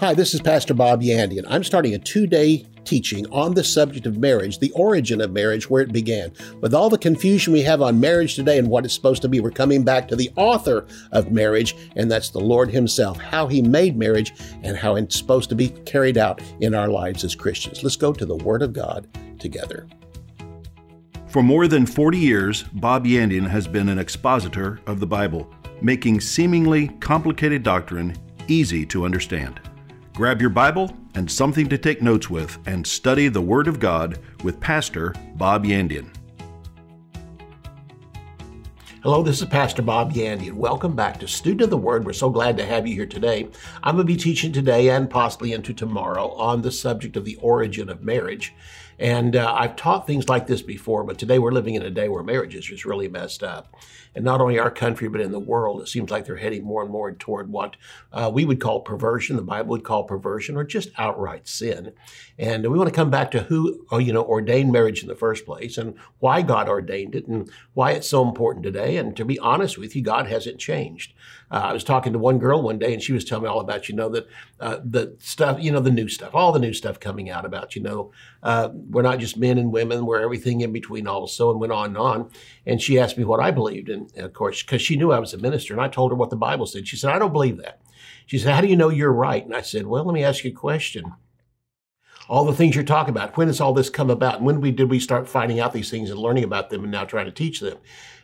Hi, this is Pastor Bob Yandian. I'm starting a two day teaching on the subject of marriage, the origin of marriage, where it began. With all the confusion we have on marriage today and what it's supposed to be, we're coming back to the author of marriage, and that's the Lord Himself, how He made marriage and how it's supposed to be carried out in our lives as Christians. Let's go to the Word of God together. For more than 40 years, Bob Yandian has been an expositor of the Bible, making seemingly complicated doctrine easy to understand. Grab your Bible and something to take notes with and study the Word of God with Pastor Bob Yandian. Hello, this is Pastor Bob Yandian. Welcome back to Student of the Word. We're so glad to have you here today. I'm going to be teaching today and possibly into tomorrow on the subject of the origin of marriage. And uh, I've taught things like this before, but today we're living in a day where marriage is just really messed up. And not only our country, but in the world, it seems like they're heading more and more toward what uh, we would call perversion, the Bible would call perversion, or just outright sin. And we want to come back to who, uh, you know, ordained marriage in the first place and why God ordained it and why it's so important today. And to be honest with you, God hasn't changed. Uh, I was talking to one girl one day, and she was telling me all about, you know, that uh, the stuff, you know, the new stuff, all the new stuff coming out about, you know, uh, we're not just men and women, we're everything in between also, and went on and on. And she asked me what I believed. And of course, because she knew I was a minister, and I told her what the Bible said. She said, I don't believe that. She said, How do you know you're right? And I said, Well, let me ask you a question all the things you're talking about. When has all this come about? And when we did we start finding out these things and learning about them and now trying to teach them?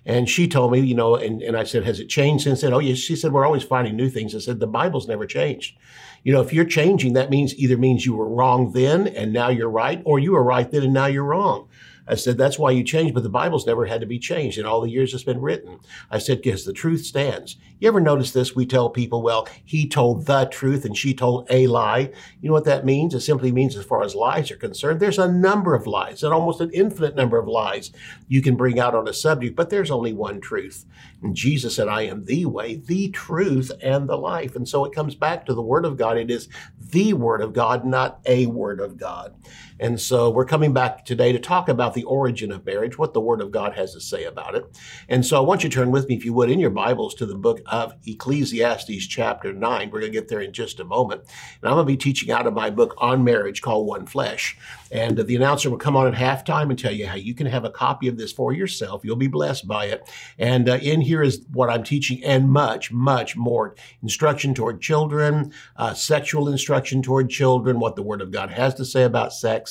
And she told me, you know, and, and I said, has it changed since then? Oh, yes. She said, we're always finding new things. I said, the Bible's never changed. You know, if you're changing, that means either means you were wrong then and now you're right, or you were right then and now you're wrong. I said, that's why you changed, but the Bible's never had to be changed in all the years it's been written. I said, because the truth stands. You ever notice this? We tell people, well, he told the truth and she told a lie. You know what that means? It simply means, as far as lies are concerned, there's a number of lies, and almost an infinite number of lies you can bring out on a subject, but there's only one truth. And Jesus said, I am the way, the truth, and the life. And so it comes back to the Word of God. It is the Word of God, not a Word of God. And so we're coming back today to talk about the origin of marriage, what the Word of God has to say about it. And so I want you to turn with me, if you would, in your Bibles to the book of Ecclesiastes, chapter 9. We're going to get there in just a moment. And I'm going to be teaching out of my book on marriage called One Flesh. And the announcer will come on at halftime and tell you how you can have a copy of this for yourself. You'll be blessed by it. And uh, in here is what I'm teaching and much, much more instruction toward children, uh, sexual instruction toward children, what the Word of God has to say about sex,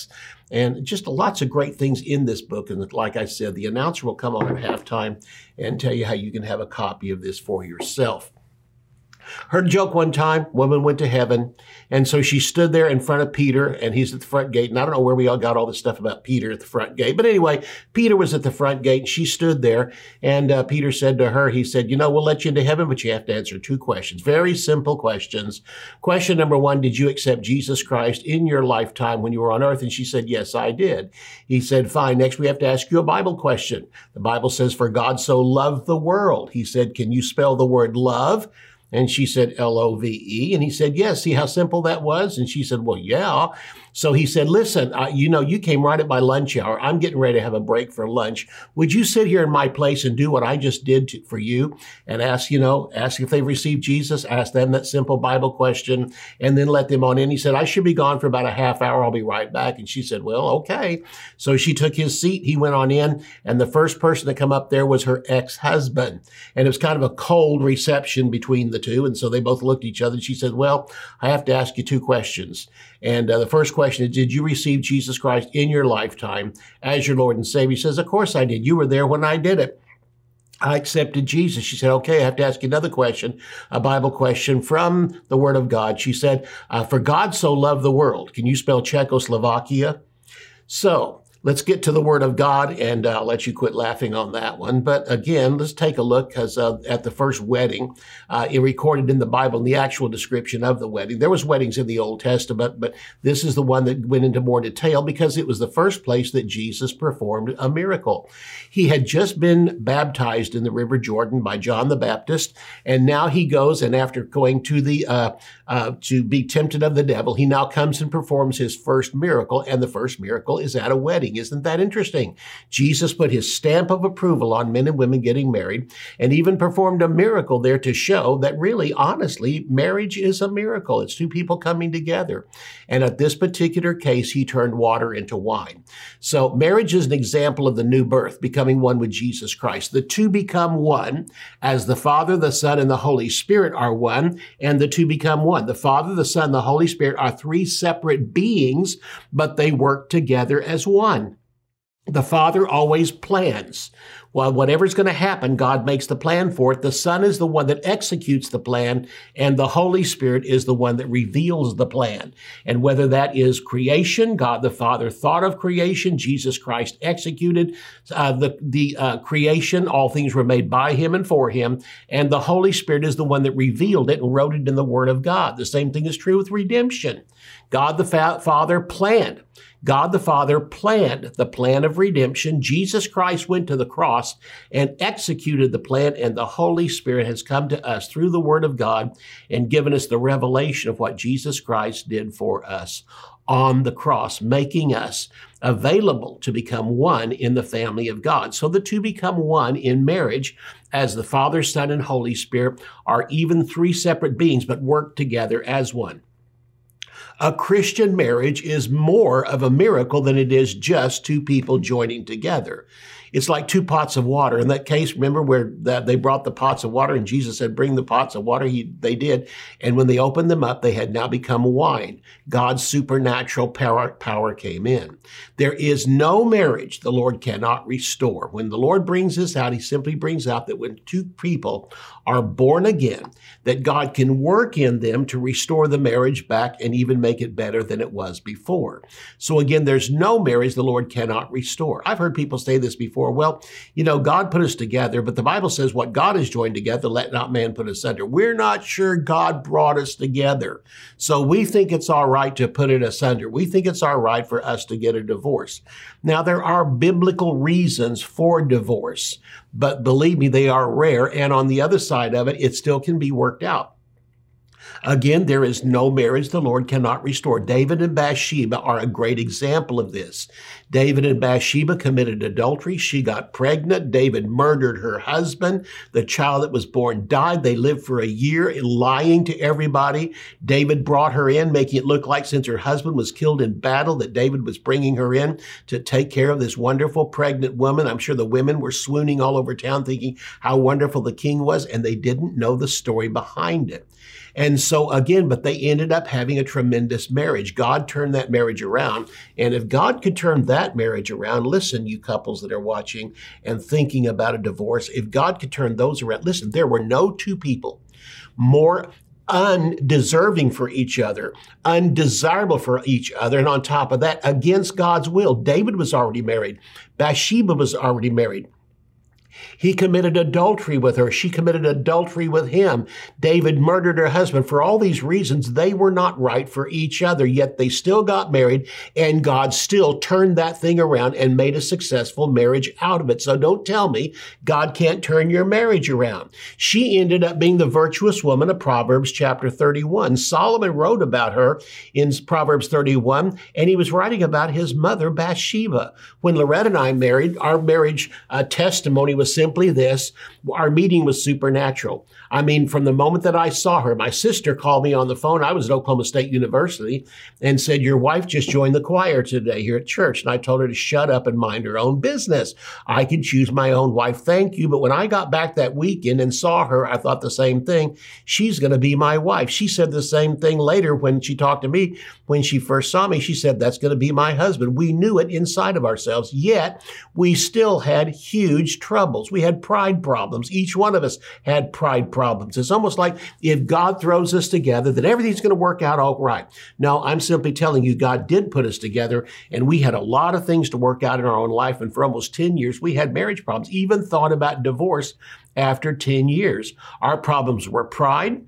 and just lots of great things in this book. And like I said, the announcer will come on at halftime and tell you how you can have a copy of this for yourself. Heard a joke one time, woman went to heaven. And so she stood there in front of Peter and he's at the front gate. And I don't know where we all got all this stuff about Peter at the front gate. But anyway, Peter was at the front gate and she stood there. And uh, Peter said to her, he said, you know, we'll let you into heaven, but you have to answer two questions. Very simple questions. Question number one, did you accept Jesus Christ in your lifetime when you were on earth? And she said, yes, I did. He said, fine. Next, we have to ask you a Bible question. The Bible says, for God so loved the world. He said, can you spell the word love? And she said, L O V E. And he said, Yes. See how simple that was? And she said, Well, yeah. So he said, listen, uh, you know, you came right at my lunch hour. I'm getting ready to have a break for lunch. Would you sit here in my place and do what I just did to, for you and ask, you know, ask if they've received Jesus, ask them that simple Bible question and then let them on in. He said, I should be gone for about a half hour. I'll be right back. And she said, well, okay. So she took his seat. He went on in and the first person to come up there was her ex-husband. And it was kind of a cold reception between the two. And so they both looked at each other and she said, well, I have to ask you two questions. And uh, the first question is, did you receive Jesus Christ in your lifetime as your Lord and Savior? He says, of course I did. You were there when I did it. I accepted Jesus. She said, okay, I have to ask you another question, a Bible question from the Word of God. She said, uh, for God so loved the world. Can you spell Czechoslovakia? So let's get to the Word of God, and uh, I'll let you quit laughing on that one. But again, let's take a look because uh, at the first wedding, uh, it recorded in the Bible in the actual description of the wedding. There was weddings in the Old Testament, but this is the one that went into more detail because it was the first place that Jesus performed a miracle. He had just been baptized in the River Jordan by John the Baptist, and now he goes and after going to the uh, uh, to be tempted of the devil, he now comes and performs his first miracle, and the first miracle is at a wedding. Blessing. Isn't that interesting? Jesus put his stamp of approval on men and women getting married and even performed a miracle there to show that really, honestly, marriage is a miracle. It's two people coming together. And at this particular case, he turned water into wine. So marriage is an example of the new birth, becoming one with Jesus Christ. The two become one as the Father, the Son, and the Holy Spirit are one, and the two become one. The Father, the Son, the Holy Spirit are three separate beings, but they work together as one. The Father always plans. Well, whatever's going to happen, God makes the plan for it. The Son is the one that executes the plan, and the Holy Spirit is the one that reveals the plan. And whether that is creation, God the Father thought of creation, Jesus Christ executed uh, the, the uh, creation, all things were made by Him and for Him, and the Holy Spirit is the one that revealed it and wrote it in the Word of God. The same thing is true with redemption. God the fa- Father planned. God the Father planned the plan of redemption. Jesus Christ went to the cross and executed the plan, and the Holy Spirit has come to us through the Word of God and given us the revelation of what Jesus Christ did for us on the cross, making us available to become one in the family of God. So the two become one in marriage as the Father, Son, and Holy Spirit are even three separate beings, but work together as one a Christian marriage is more of a miracle than it is just two people joining together. It's like two pots of water. In that case, remember where that they brought the pots of water and Jesus said, bring the pots of water. He, they did. And when they opened them up, they had now become wine. God's supernatural power, power came in. There is no marriage the Lord cannot restore. When the Lord brings this out, he simply brings out that when two people are born again, that God can work in them to restore the marriage back and even make it better than it was before. So again, there's no marriage the Lord cannot restore. I've heard people say this before Well, you know, God put us together, but the Bible says what God has joined together, let not man put asunder. We're not sure God brought us together. So we think it's all right to put it asunder. We think it's all right for us to get a divorce. Now, there are biblical reasons for divorce, but believe me, they are rare. And on the other side of it, it still can be worked out. Again, there is no marriage the Lord cannot restore. David and Bathsheba are a great example of this. David and Bathsheba committed adultery. She got pregnant. David murdered her husband. The child that was born died. They lived for a year lying to everybody. David brought her in, making it look like since her husband was killed in battle, that David was bringing her in to take care of this wonderful pregnant woman. I'm sure the women were swooning all over town thinking how wonderful the king was, and they didn't know the story behind it. And so again, but they ended up having a tremendous marriage. God turned that marriage around. And if God could turn that marriage around, listen, you couples that are watching and thinking about a divorce, if God could turn those around, listen, there were no two people more undeserving for each other, undesirable for each other. And on top of that, against God's will. David was already married. Bathsheba was already married. He committed adultery with her. She committed adultery with him. David murdered her husband. For all these reasons, they were not right for each other, yet they still got married, and God still turned that thing around and made a successful marriage out of it. So don't tell me God can't turn your marriage around. She ended up being the virtuous woman of Proverbs chapter 31. Solomon wrote about her in Proverbs 31, and he was writing about his mother, Bathsheba. When Loretta and I married, our marriage uh, testimony was simply this. Our meeting was supernatural. I mean, from the moment that I saw her, my sister called me on the phone. I was at Oklahoma State University and said, Your wife just joined the choir today here at church. And I told her to shut up and mind her own business. I can choose my own wife. Thank you. But when I got back that weekend and saw her, I thought the same thing. She's going to be my wife. She said the same thing later when she talked to me. When she first saw me, she said, That's going to be my husband. We knew it inside of ourselves, yet we still had huge trouble troubles. We had pride problems. Each one of us had pride problems. It's almost like if God throws us together, then everything's going to work out all right. No, I'm simply telling you, God did put us together and we had a lot of things to work out in our own life. And for almost 10 years, we had marriage problems, even thought about divorce after 10 years. Our problems were pride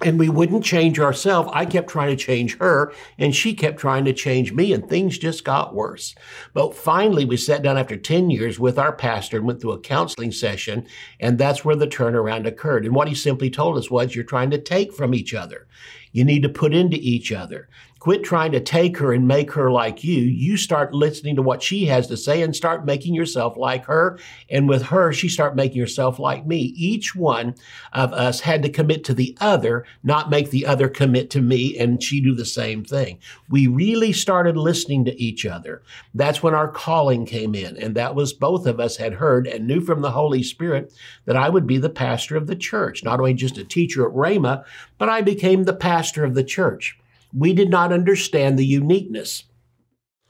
and we wouldn't change ourselves. I kept trying to change her, and she kept trying to change me, and things just got worse. But finally, we sat down after 10 years with our pastor and went through a counseling session, and that's where the turnaround occurred. And what he simply told us was, You're trying to take from each other. You need to put into each other. Quit trying to take her and make her like you. You start listening to what she has to say and start making yourself like her. And with her, she start making herself like me. Each one of us had to commit to the other, not make the other commit to me and she do the same thing. We really started listening to each other. That's when our calling came in. And that was both of us had heard and knew from the Holy Spirit that I would be the pastor of the church, not only just a teacher at Rhema, but I became the pastor of the church we did not understand the uniqueness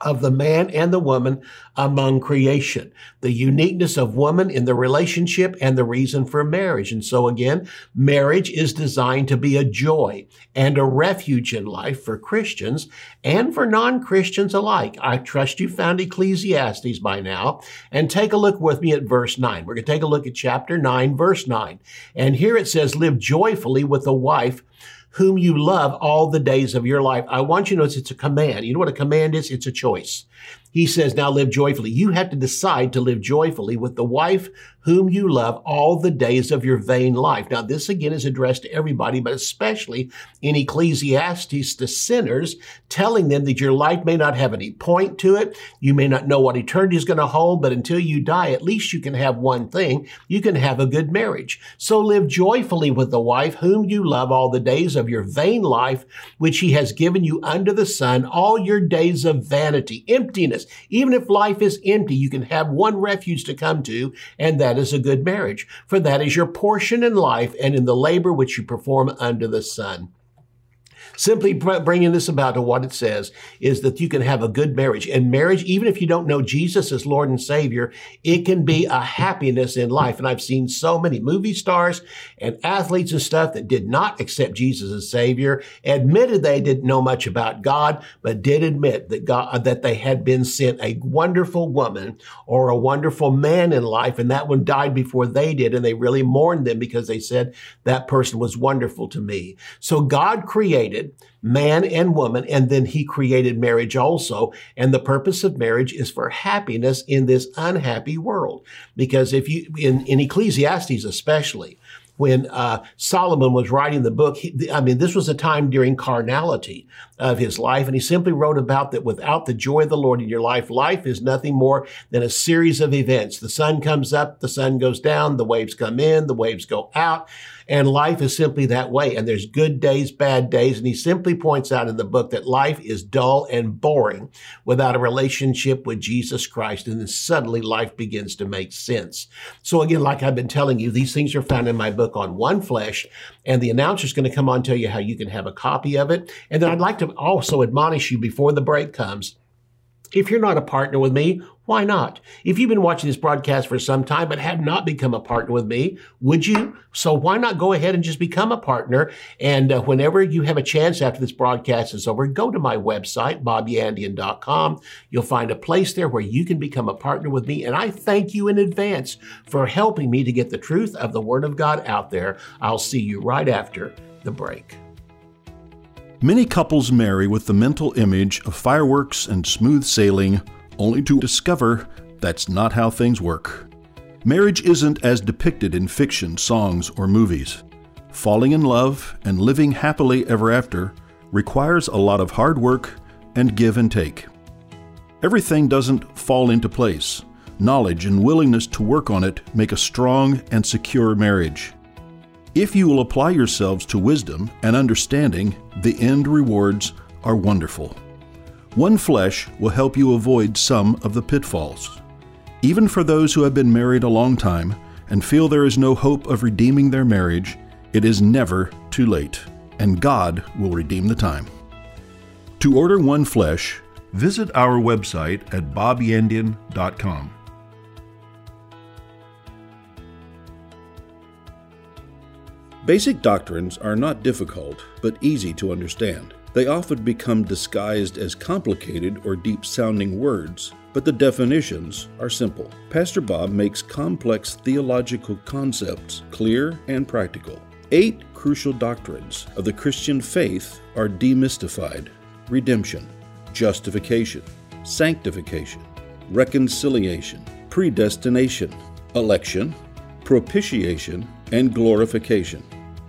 of the man and the woman among creation, the uniqueness of woman in the relationship and the reason for marriage. And so again, marriage is designed to be a joy and a refuge in life for Christians and for non-Christians alike. I trust you found Ecclesiastes by now and take a look with me at verse 9. We're going to take a look at chapter 9, verse 9. And here it says, live joyfully with a wife whom you love all the days of your life. I want you to notice it's a command. You know what a command is? It's a choice. He says, now live joyfully. You have to decide to live joyfully with the wife whom you love all the days of your vain life. Now, this again is addressed to everybody, but especially in Ecclesiastes to sinners, telling them that your life may not have any point to it. You may not know what eternity is going to hold, but until you die, at least you can have one thing. You can have a good marriage. So live joyfully with the wife whom you love all the days of your vain life, which he has given you under the sun, all your days of vanity, emptiness. Even if life is empty, you can have one refuge to come to, and that that is a good marriage, for that is your portion in life and in the labor which you perform under the sun. Simply bringing this about to what it says is that you can have a good marriage. And marriage, even if you don't know Jesus as Lord and Savior, it can be a happiness in life. And I've seen so many movie stars and athletes and stuff that did not accept Jesus as Savior, admitted they didn't know much about God, but did admit that God, that they had been sent a wonderful woman or a wonderful man in life. And that one died before they did. And they really mourned them because they said that person was wonderful to me. So God created man and woman, and then he created marriage also. And the purpose of marriage is for happiness in this unhappy world. Because if you, in, in Ecclesiastes especially, when uh, Solomon was writing the book, he, I mean, this was a time during carnality of his life. And he simply wrote about that without the joy of the Lord in your life, life is nothing more than a series of events. The sun comes up, the sun goes down, the waves come in, the waves go out. And life is simply that way. And there's good days, bad days. And he simply points out in the book that life is dull and boring without a relationship with Jesus Christ. And then suddenly life begins to make sense. So again, like I've been telling you, these things are found in my book on One Flesh. And the announcer is going to come on and tell you how you can have a copy of it. And then I'd like to also admonish you before the break comes. If you're not a partner with me, why not? If you've been watching this broadcast for some time but have not become a partner with me, would you? So why not go ahead and just become a partner? And uh, whenever you have a chance after this broadcast is over, go to my website, bobyandian.com. You'll find a place there where you can become a partner with me. And I thank you in advance for helping me to get the truth of the Word of God out there. I'll see you right after the break. Many couples marry with the mental image of fireworks and smooth sailing, only to discover that's not how things work. Marriage isn't as depicted in fiction, songs, or movies. Falling in love and living happily ever after requires a lot of hard work and give and take. Everything doesn't fall into place. Knowledge and willingness to work on it make a strong and secure marriage. If you will apply yourselves to wisdom and understanding, the end rewards are wonderful. One Flesh will help you avoid some of the pitfalls. Even for those who have been married a long time and feel there is no hope of redeeming their marriage, it is never too late, and God will redeem the time. To order One Flesh, visit our website at bobyandian.com. Basic doctrines are not difficult, but easy to understand. They often become disguised as complicated or deep sounding words, but the definitions are simple. Pastor Bob makes complex theological concepts clear and practical. Eight crucial doctrines of the Christian faith are demystified redemption, justification, sanctification, reconciliation, predestination, election, propitiation, and glorification.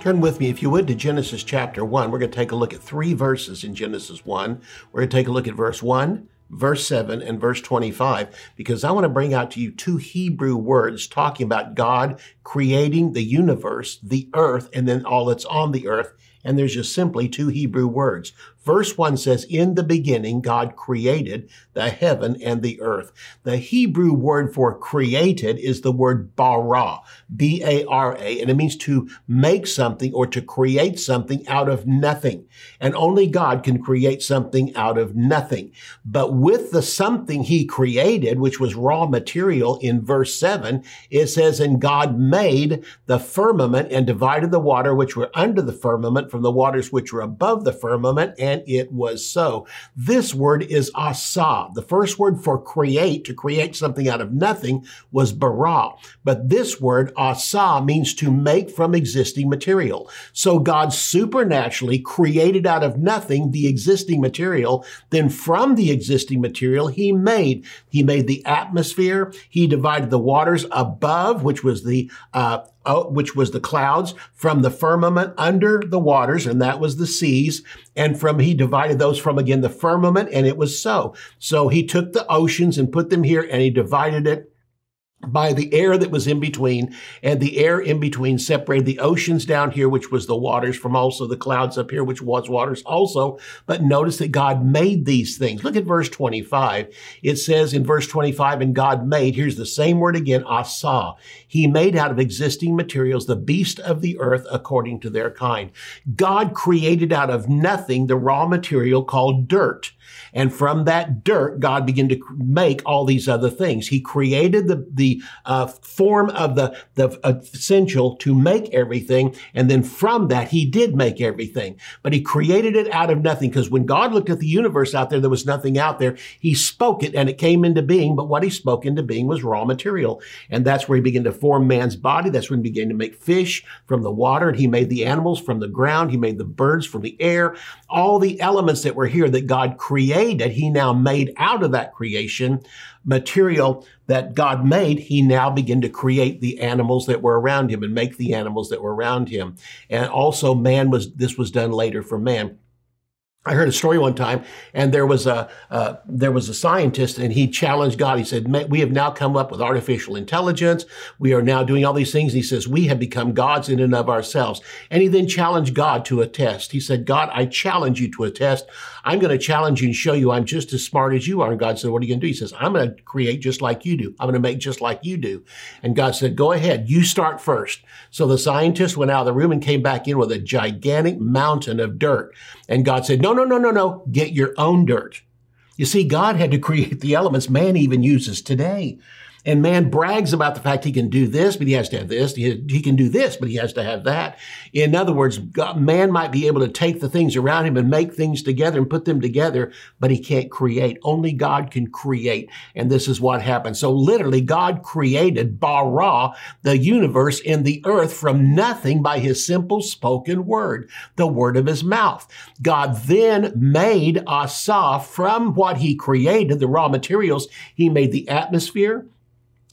Turn with me, if you would, to Genesis chapter 1. We're going to take a look at three verses in Genesis 1. We're going to take a look at verse 1, verse 7, and verse 25, because I want to bring out to you two Hebrew words talking about God creating the universe, the earth, and then all that's on the earth. And there's just simply two Hebrew words. Verse 1 says, In the beginning, God created the heaven and the earth. The Hebrew word for created is the word bara, B-A-R-A, and it means to make something or to create something out of nothing. And only God can create something out of nothing. But with the something he created, which was raw material in verse 7, it says, And God made the firmament and divided the water which were under the firmament from the waters which were above the firmament, and it was so. This word is asa. The first word for create, to create something out of nothing, was bara. But this word asa means to make from existing material. So God supernaturally created out of nothing the existing material. Then from the existing material, he made. He made the atmosphere. He divided the waters above, which was the uh, uh, which was the clouds, from the firmament under the waters, and that was the seas. And from he divided those from again the firmament, and it was so. So he took the oceans and put them here, and he divided it by the air that was in between, and the air in between separated the oceans down here, which was the waters, from also the clouds up here, which was waters also. But notice that God made these things. Look at verse 25. It says in verse 25, and God made, here's the same word again, asa. He made out of existing materials the beast of the earth according to their kind. God created out of nothing the raw material called dirt. And from that dirt, God began to make all these other things. He created the, the uh, form of the, the essential to make everything. And then from that, he did make everything. But he created it out of nothing because when God looked at the universe out there, there was nothing out there. He spoke it and it came into being. But what he spoke into being was raw material. And that's where he began to form man's body. That's when he began to make fish from the water. And he made the animals from the ground. He made the birds from the air. All the elements that were here that God created created, he now made out of that creation material that God made, he now began to create the animals that were around him and make the animals that were around him. And also man was, this was done later for man. I heard a story one time, and there was a uh, there was a scientist, and he challenged God. He said, "We have now come up with artificial intelligence. We are now doing all these things." He says, "We have become gods in and of ourselves." And he then challenged God to a test. He said, "God, I challenge you to a test. I'm going to challenge you and show you I'm just as smart as you are." And God said, "What are you going to do?" He says, "I'm going to create just like you do. I'm going to make just like you do." And God said, "Go ahead. You start first. So the scientist went out of the room and came back in with a gigantic mountain of dirt. And God said, "No." No, no, no, no. Get your own dirt. You see, God had to create the elements man even uses today. And man brags about the fact he can do this, but he has to have this. He, can do this, but he has to have that. In other words, God, man might be able to take the things around him and make things together and put them together, but he can't create. Only God can create. And this is what happened. So literally, God created bara, the universe and the earth from nothing by his simple spoken word, the word of his mouth. God then made asa from what he created, the raw materials. He made the atmosphere.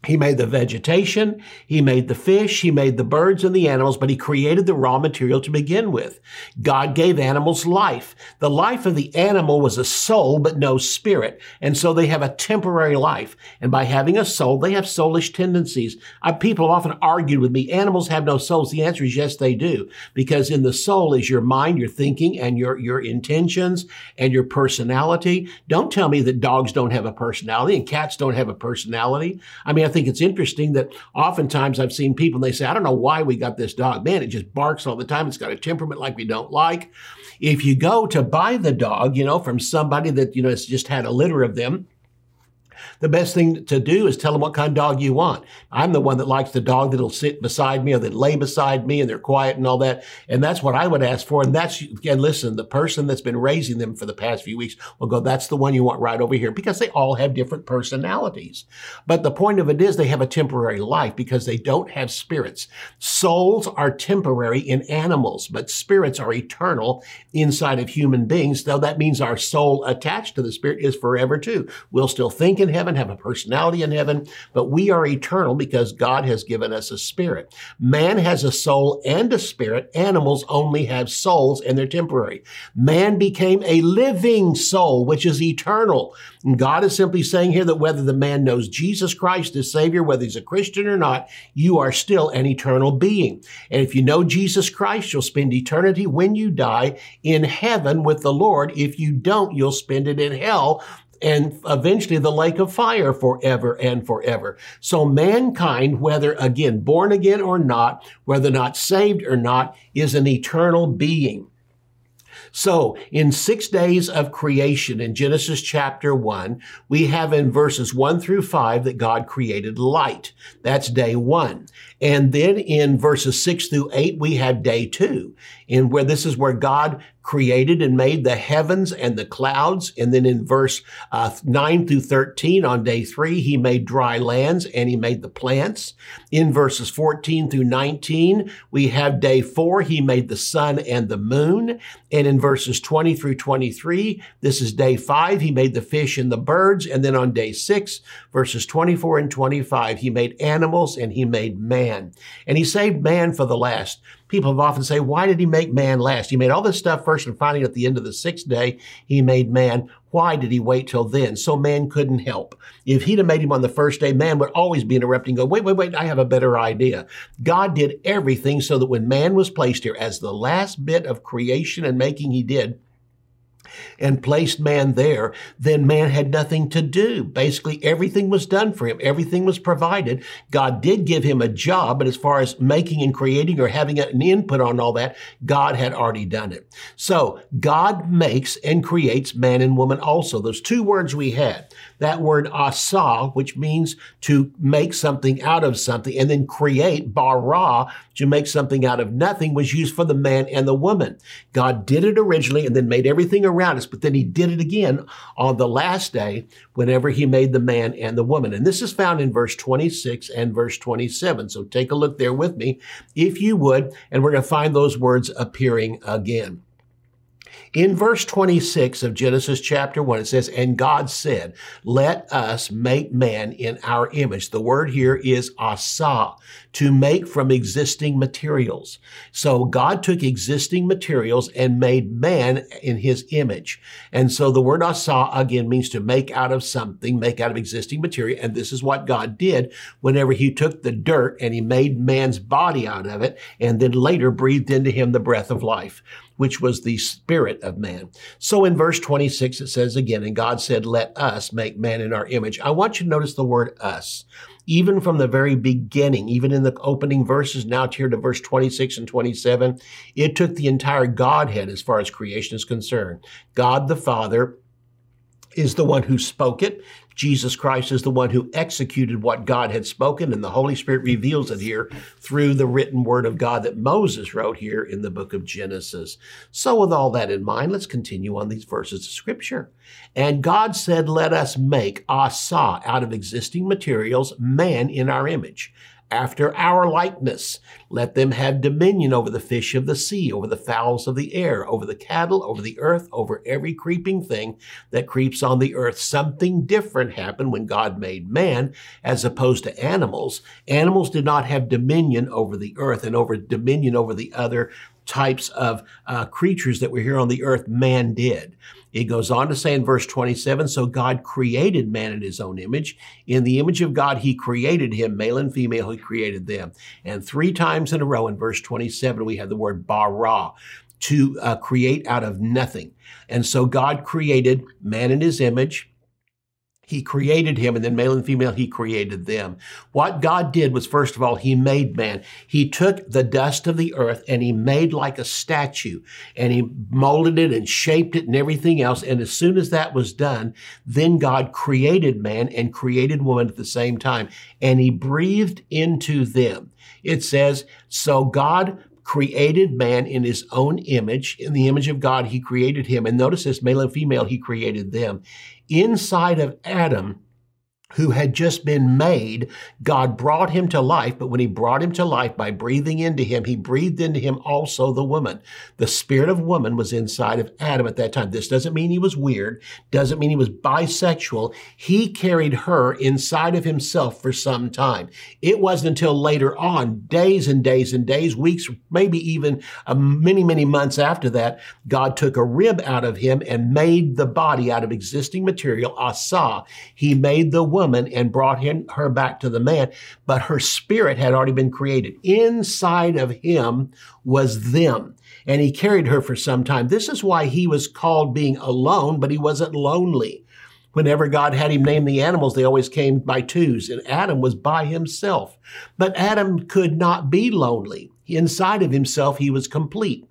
He made the vegetation, he made the fish, he made the birds and the animals, but he created the raw material to begin with. God gave animals life. The life of the animal was a soul, but no spirit. And so they have a temporary life. And by having a soul, they have soulish tendencies. I, people have often argued with me, animals have no souls. The answer is yes, they do. Because in the soul is your mind, your thinking, and your, your intentions and your personality. Don't tell me that dogs don't have a personality and cats don't have a personality. I mean, I think it's interesting that oftentimes I've seen people and they say, I don't know why we got this dog. Man, it just barks all the time. It's got a temperament like we don't like. If you go to buy the dog, you know, from somebody that, you know, has just had a litter of them, the best thing to do is tell them what kind of dog you want. I'm the one that likes the dog that'll sit beside me or that lay beside me and they're quiet and all that. And that's what I would ask for. And that's, again, listen, the person that's been raising them for the past few weeks will go, that's the one you want right over here because they all have different personalities. But the point of it is they have a temporary life because they don't have spirits. Souls are temporary in animals, but spirits are eternal inside of human beings. Though that means our soul attached to the spirit is forever too. We'll still think in heaven, have a personality in heaven, but we are eternal because God has given us a spirit. Man has a soul and a spirit. Animals only have souls and they're temporary. Man became a living soul, which is eternal. And God is simply saying here that whether the man knows Jesus Christ as Savior, whether he's a Christian or not, you are still an eternal being. And if you know Jesus Christ, you'll spend eternity when you die in heaven with the Lord. If you don't, you'll spend it in hell and eventually the lake of fire forever and forever. So mankind, whether again born again or not, whether not saved or not, is an eternal being. So in six days of creation in Genesis chapter one, we have in verses one through five that God created light. That's day one. And then in verses six through eight, we have day two, in where this is where God created and made the heavens and the clouds. And then in verse uh, 9 through 13 on day three, he made dry lands and he made the plants. In verses 14 through 19, we have day four, he made the sun and the moon. And in verses 20 through 23, this is day five, he made the fish and the birds. And then on day six, verses 24 and 25, he made animals and he made man. And he saved man for the last people have often say, why did he make man last? He made all this stuff first and finally at the end of the sixth day, he made man. Why did he wait till then? So man couldn't help. If he'd have made him on the first day, man would always be interrupting, go, wait, wait, wait, I have a better idea. God did everything so that when man was placed here as the last bit of creation and making he did, and placed man there, then man had nothing to do. Basically, everything was done for him. Everything was provided. God did give him a job, but as far as making and creating or having an input on all that, God had already done it. So God makes and creates man and woman also. Those two words we had, that word asa, which means to make something out of something, and then create, bara, to make something out of nothing, was used for the man and the woman. God did it originally and then made everything around us, but then he did it again on the last day whenever he made the man and the woman. And this is found in verse 26 and verse 27. So take a look there with me, if you would, and we're going to find those words appearing again. In verse 26 of Genesis chapter 1, it says, And God said, Let us make man in our image. The word here is asa, to make from existing materials. So God took existing materials and made man in his image. And so the word asa again means to make out of something, make out of existing material. And this is what God did whenever he took the dirt and he made man's body out of it and then later breathed into him the breath of life which was the spirit of man. So in verse 26, it says again, and God said, let us make man in our image. I want you to notice the word us. Even from the very beginning, even in the opening verses, now here to verse 26 and 27, it took the entire Godhead as far as creation is concerned. God the Father, is the one who spoke it. Jesus Christ is the one who executed what God had spoken, and the Holy Spirit reveals it here through the written word of God that Moses wrote here in the book of Genesis. So, with all that in mind, let's continue on these verses of Scripture. And God said, Let us make asa out of existing materials man in our image after our likeness. Let them have dominion over the fish of the sea, over the fowls of the air, over the cattle, over the earth, over every creeping thing that creeps on the earth. Something different happened when God made man as opposed to animals. Animals did not have dominion over the earth and over dominion over the other types of uh, creatures that were here on the earth, man did. It goes on to say in verse 27 So God created man in his own image. In the image of God, he created him, male and female, he created them. And three times in a row in verse 27, we have the word bara to uh, create out of nothing. And so God created man in his image. He created him, and then male and female, he created them. What God did was, first of all, he made man. He took the dust of the earth and he made like a statue, and he molded it and shaped it and everything else. And as soon as that was done, then God created man and created woman at the same time, and he breathed into them. It says, So God created man in his own image. In the image of God, he created him. And notice this male and female, he created them inside of Adam who had just been made, God brought him to life. But when he brought him to life by breathing into him, he breathed into him also the woman. The spirit of woman was inside of Adam at that time. This doesn't mean he was weird, doesn't mean he was bisexual. He carried her inside of himself for some time. It wasn't until later on, days and days and days, weeks, maybe even uh, many, many months after that, God took a rib out of him and made the body out of existing material, asa. He made the woman and brought him, her back to the man, but her spirit had already been created. Inside of him was them. And he carried her for some time. This is why he was called being alone, but he wasn't lonely. Whenever God had him name the animals, they always came by twos, and Adam was by himself. But Adam could not be lonely. Inside of himself, he was complete.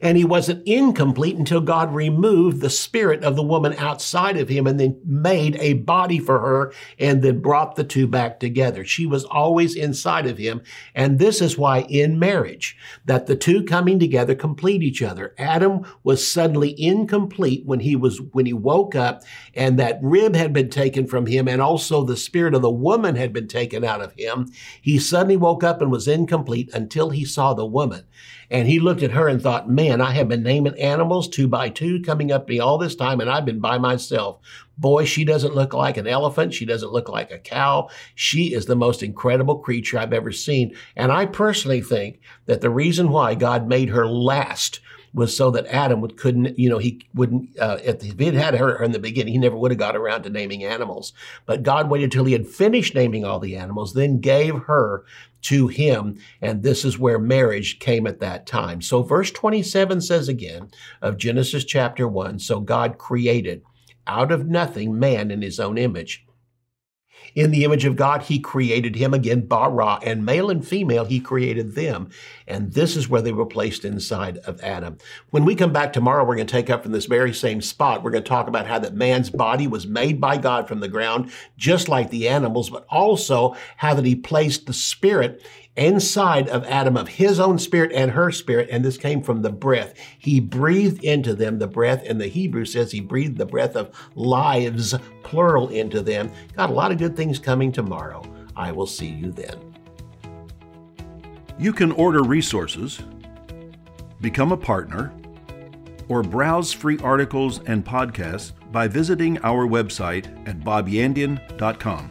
And he wasn't incomplete until God removed the spirit of the woman outside of him and then made a body for her and then brought the two back together. She was always inside of him. And this is why in marriage, that the two coming together complete each other. Adam was suddenly incomplete when he was, when he woke up and that rib had been taken from him and also the spirit of the woman had been taken out of him. He suddenly woke up and was incomplete until he saw the woman. And he looked at her and thought, man, I have been naming animals two by two coming up to me all this time, and I've been by myself. Boy, she doesn't look like an elephant. She doesn't look like a cow. She is the most incredible creature I've ever seen. And I personally think that the reason why God made her last was so that Adam would couldn't, you know, he wouldn't, uh, if he had had her in the beginning, he never would have got around to naming animals. But God waited till he had finished naming all the animals, then gave her to him. And this is where marriage came at that time. So verse 27 says again of Genesis chapter 1 So God created out of nothing man in his own image. In the image of God, he created him again, bara, and male and female, he created them. And this is where they were placed inside of Adam. When we come back tomorrow, we're going to take up from this very same spot. We're going to talk about how that man's body was made by God from the ground, just like the animals, but also how that he placed the spirit inside of Adam of his own spirit and her spirit, and this came from the breath. He breathed into them the breath, and the Hebrew says he breathed the breath of lives, plural, into them. Got a lot of good things coming tomorrow. I will see you then. You can order resources, become a partner, or browse free articles and podcasts by visiting our website at bobyandian.com.